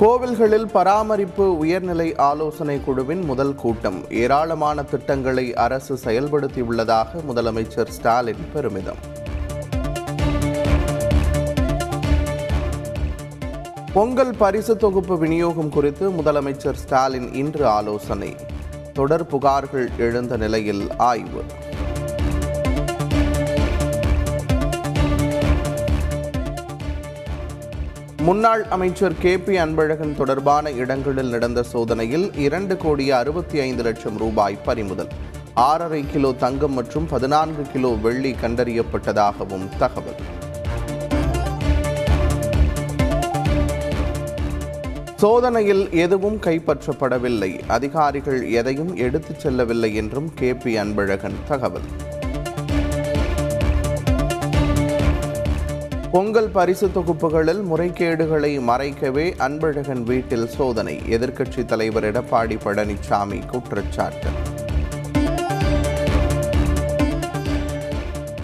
கோவில்களில் பராமரிப்பு உயர்நிலை ஆலோசனை குழுவின் முதல் கூட்டம் ஏராளமான திட்டங்களை அரசு செயல்படுத்தியுள்ளதாக முதலமைச்சர் ஸ்டாலின் பெருமிதம். பொங்கல் பரிசு தொகுப்பு விநியோகம் குறித்து முதலமைச்சர் ஸ்டாலின் இன்று ஆலோசனை. தொடர் புகார்கள் எழுந்த நிலையில் ஆய்வு. முன்னாள் அமைச்சர் கே பி அன்பழகன் தொடர்பான இடங்களில் நடந்த சோதனையில் இரண்டு கோடி அறுபத்தி ஐந்து லட்சம் ரூபாய் பறிமுதல். ஆறரை கிலோ தங்கம் மற்றும் பதினான்கு கிலோ வெள்ளி கண்டறியப்பட்டதாகவும் தகவல். சோதனையில் எதுவும் கைப்பற்றப்படவில்லை. அதிகாரிகள் எதையும் எடுத்துச் செல்லவில்லை என்றும் கே பி அன்பழகன் தகவல். பொங்கல் பரிசு தொகுப்புகளில் முறைகேடுகளை மறைக்கவே அன்பழகன் வீட்டில் சோதனை. எதிர்க்கட்சி தலைவர் எடப்பாடி பழனிசாமி குற்றச்சாட்டு.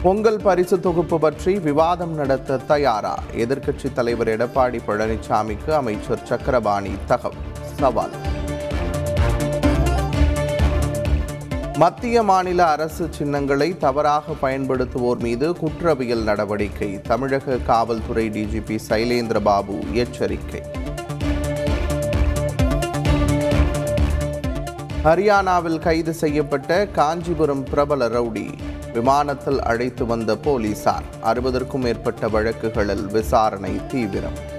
பொங்கல் பரிசு தொகுப்பு பற்றி விவாதம் நடத்த தயாரா? எதிர்க்கட்சி தலைவர் எடப்பாடி பழனிசாமிக்கு அமைச்சர் சக்கரபாணி தகவல். சவால். மத்திய மாநில அரசு சின்னங்களை தவறாக பயன்படுத்துவோர் மீது குற்றவியல் நடவடிக்கை. தமிழக காவல்துறை டிஜிபி சைலேந்திர பாபு எச்சரிக்கை. ஹரியானாவில் கைது செய்யப்பட்ட காஞ்சிபுரம் பிரபல ரவுடி விமானத்தில் அழைத்து வந்த போலீசார். அறுபதற்கும் மேற்பட்ட வழக்குகளில் விசாரணை தீவிரம்.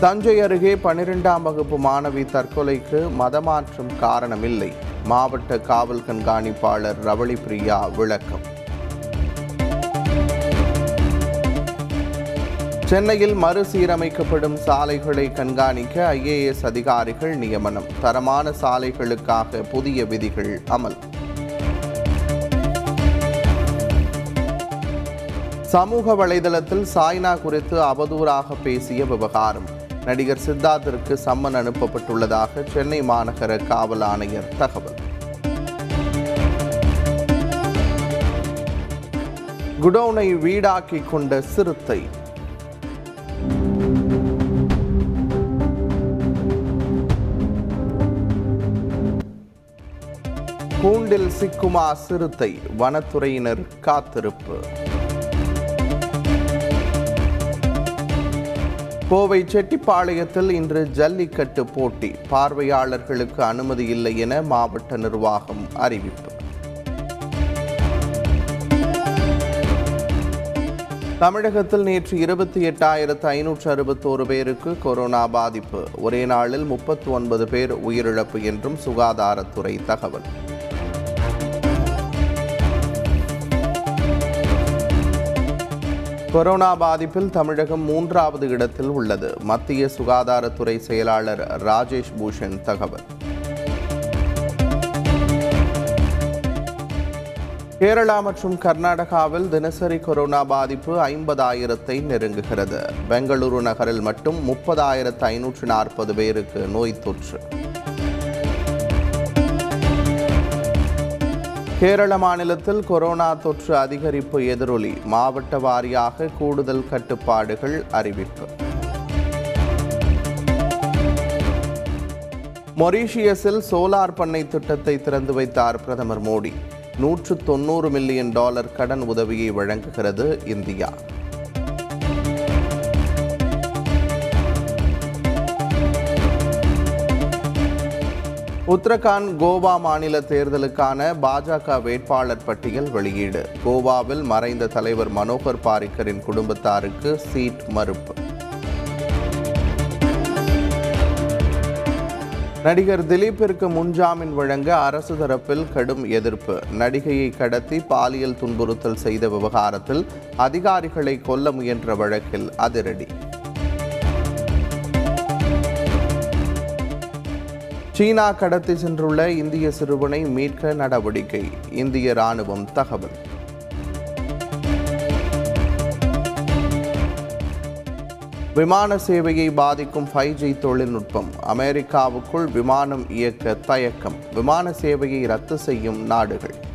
தஞ்சை அருகே பனிரெண்டாம் வகுப்பு மாணவி தற்கொலைக்கு மதமாற்றம் காரணமில்லை. மாவட்ட காவல் கண்காணிப்பாளர் ரவளி பிரியா விளக்கம். சென்னையில் மறுசீரமைக்கப்படும் சாலைகளை கண்காணிக்க ஐஏஎஸ் அதிகாரிகள் நியமனம். தரமான சாலைகளுக்காக புதிய விதிகள் அமல். சமூக வலைதளத்தில் சாய்னா குறித்து அவதூறாக பேசிய விவகாரம். நடிகர் சித்தார்த்திற்கு சம்மன் அனுப்பப்பட்டுள்ளதாக சென்னை மாநகர காவல் ஆணையர் தகவல். குடோனை வீடாக்கி கொண்ட சிறுத்தை. கூண்டில் சிக்குமா சிறுத்தை வனத்துறையினர் காத்திருப்பு. கோவை செட்டிப்பாளையத்தில் இன்று ஜல்லிக்கட்டு போட்டி. பார்வையாளர்களுக்கு அனுமதி இல்லை என மாவட்ட நிர்வாகம் அறிவிப்பு. தமிழகத்தில் நேற்று இருபத்தி எட்டாயிரத்து ஐநூற்று அறுபத்தோரு பேருக்கு கொரோனா பாதிப்பு. ஒரே நாளில் முப்பத்தி ஒன்பது பேர் உயிரிழப்பு என்றும் சுகாதாரத்துறை தகவல். கொரோனா பாதிப்பில் தமிழகம் மூன்றாவது இடத்தில் உள்ளது. மத்திய சுகாதாரத்துறை செயலாளர் ராஜேஷ் பூஷன் தகவல். கேரளா மற்றும் கர்நாடகாவில் தினசரி கொரோனா பாதிப்பு ஐம்பதாயிரத்தை நெருங்குகிறது. பெங்களூரு நகரில் மட்டும் முப்பதாயிரத்து ஐநூற்று நாற்பது பேருக்கு நோய் தொற்று. கேரள மாநிலத்தில் கொரோனா தொற்று அதிகரிப்பு எதிரொலி. மாவட்ட வாரியாக கூடுதல் கட்டுப்பாடுகள் அறிவிப்பு. மொரீஷியஸில் சோலார் பண்ணை திட்டத்தை திறந்து வைத்தார் பிரதமர் மோடி. நூற்று தொண்ணூறு மில்லியன் டாலர் கடன் உதவியை வழங்குகிறது இந்தியா. உத்தரகாண்ட் கோவா மாநில தேர்தலுக்கான பாஜக வேட்பாளர் பட்டியல் வெளியீடு. கோவாவில் மறைந்த தலைவர் மனோகர் பாரிக்கரின் குடும்பத்தாருக்கு சீட் மறுப்பு. நடிகர் திலீப்பிற்கு முன்ஜாமீன் வழங்க அரசு தரப்பில் கடும் எதிர்ப்பு. நடிகையை கடத்தி பாலியல் துன்புறுத்தல் செய்த விவகாரத்தில் அதிகாரிகளை கொல்ல முயன்ற வழக்கில் அதிரடி. சீனா கடத்தி சென்றுள்ள இந்திய சிறுவனை மீட்க நடவடிக்கை. இந்திய ராணுவம் தகவல். விமான சேவையை பாதிக்கும் ஃபைவ் ஜி தொழில்நுட்பம். அமெரிக்காவுக்குள் விமானம் இயக்க தயக்கம். விமான சேவையை ரத்து செய்யும் நாடுகள்.